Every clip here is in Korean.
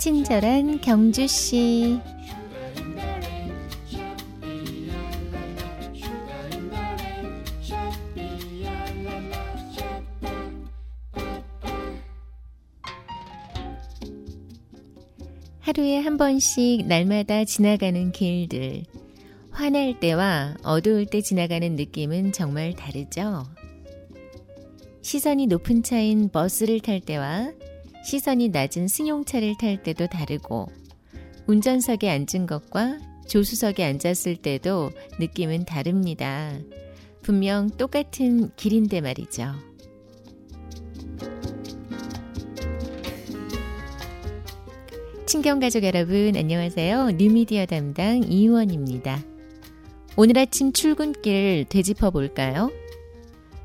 친절한 경주씨. 하루에 한 번씩 날마다 지나가는 길들. 화날 때와 어두울 때 지나가는 느낌은 정말 다르죠? 시선이 높은 차인 버스를 탈 때와 시선이 낮은 승용차를 탈 때도 다르고 운전석에 앉은 것과 조수석에 앉았을 때도 느낌은 다릅니다. 분명 똑같은 길인데 말이죠. 친경가족 여러분 안녕하세요. 뉴미디어 담당 이우원입니다. 오늘 아침 출근길 되짚어 볼까요?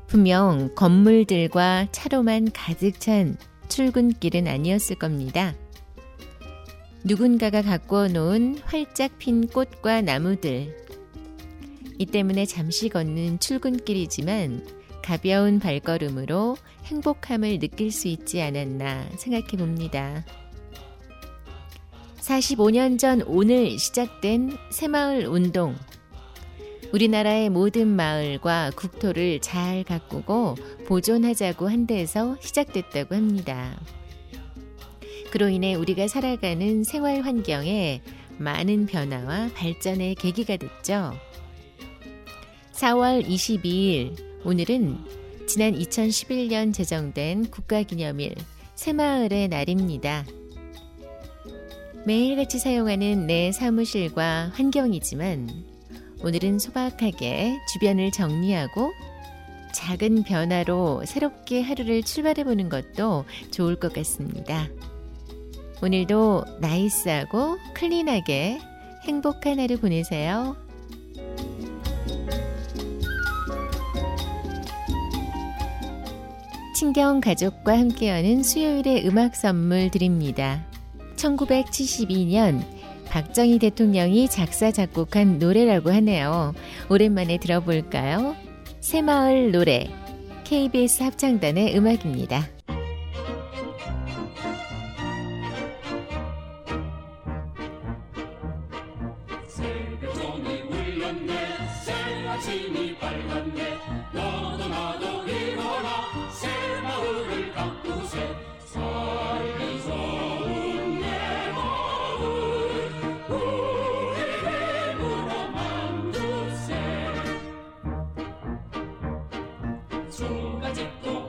분명 건물들과 차로만 가득 찬 출근길은 아니었을 겁니다. 누군가가 갖고 놓은 활짝 핀 꽃과 나무들. 이 때문에 잠시 걷는 출근길이지만 가벼운 발걸음으로 행복함을 느낄 수 있지 않았나 생각해 봅니다. 45년 전 오늘 시작된 새마을 운동. 우리나라의 모든 마을과 국토를 잘 가꾸고 보존하자고 한 데에서 시작됐다고 합니다. 그로 인해 우리가 살아가는 생활 환경에 많은 변화와 발전의 계기가 됐죠. 4월 22일, 오늘은 지난 2011년 제정된 국가기념일 새마을의 날입니다. 매일같이 사용하는 내 사무실과 환경이지만 오늘은 소박하게 주변을 정리하고 작은 변화로 새롭게 하루를 출발해 보는 것도 좋을 것 같습니다. 오늘도 나이스하고 클린하게 행복한 하루 보내세요. 친경 가족과 함께하는 수요일의 음악 선물 드립니다. 1972년 박정희 대통령이 작사, 작곡한 노래라고 하네요. 오랜만에 들어볼까요? 새마을 노래. KBS 합창단의 음악입니다. 세조국을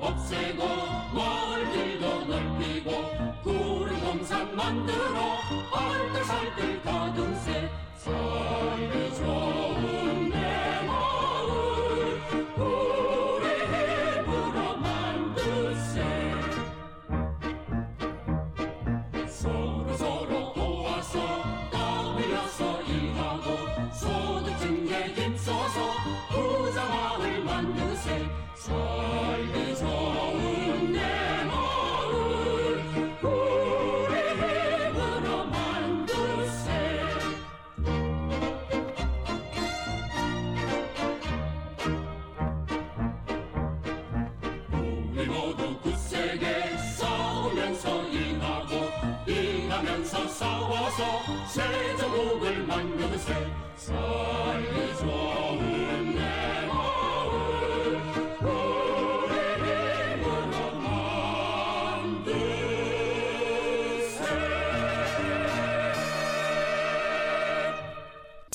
만드세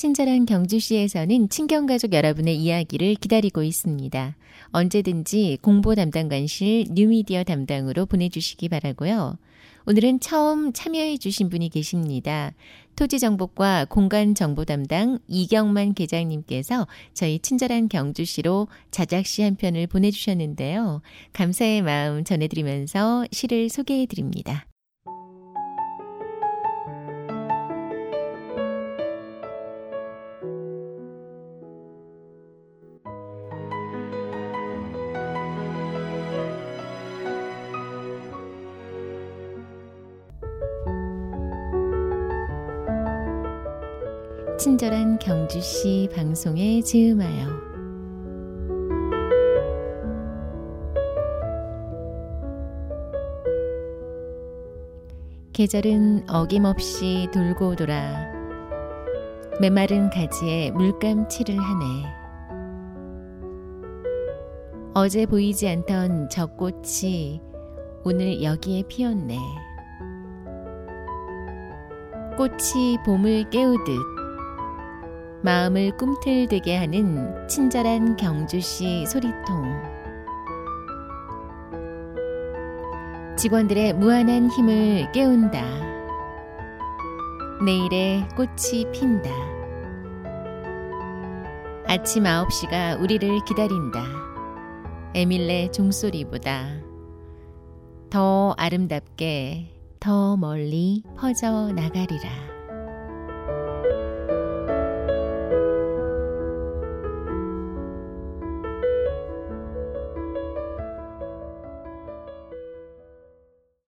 친절한 경주시에서는 친경가족 여러분의 이야기를 기다리고 있습니다. 언제든지 공보 담당관실 뉴미디어 담당으로 보내주시기 바라고요. 오늘은 처음 참여해 주신 분이 계십니다. 토지정보과 공간정보 담당 이경만 계장님께서 저희 친절한 경주시로 자작시 한 편을 보내주셨는데요. 감사의 마음 전해드리면서 시를 소개해 드립니다. 친절한 경주시 방송에 즈음하여 계절은 어김없이 돌고 돌아 메마른 가지에 물감칠을 하네. 어제 보이지 않던 저 꽃이 오늘 여기에 피었네. 꽃이 봄을 깨우듯 마음을 꿈틀대게 하는 친절한 경주시 소리통. 직원들의 무한한 힘을 깨운다. 내일의 꽃이 핀다. 아침 9시가 우리를 기다린다. 에밀레 종소리보다 더 아름답게 더 멀리 퍼져 나가리라.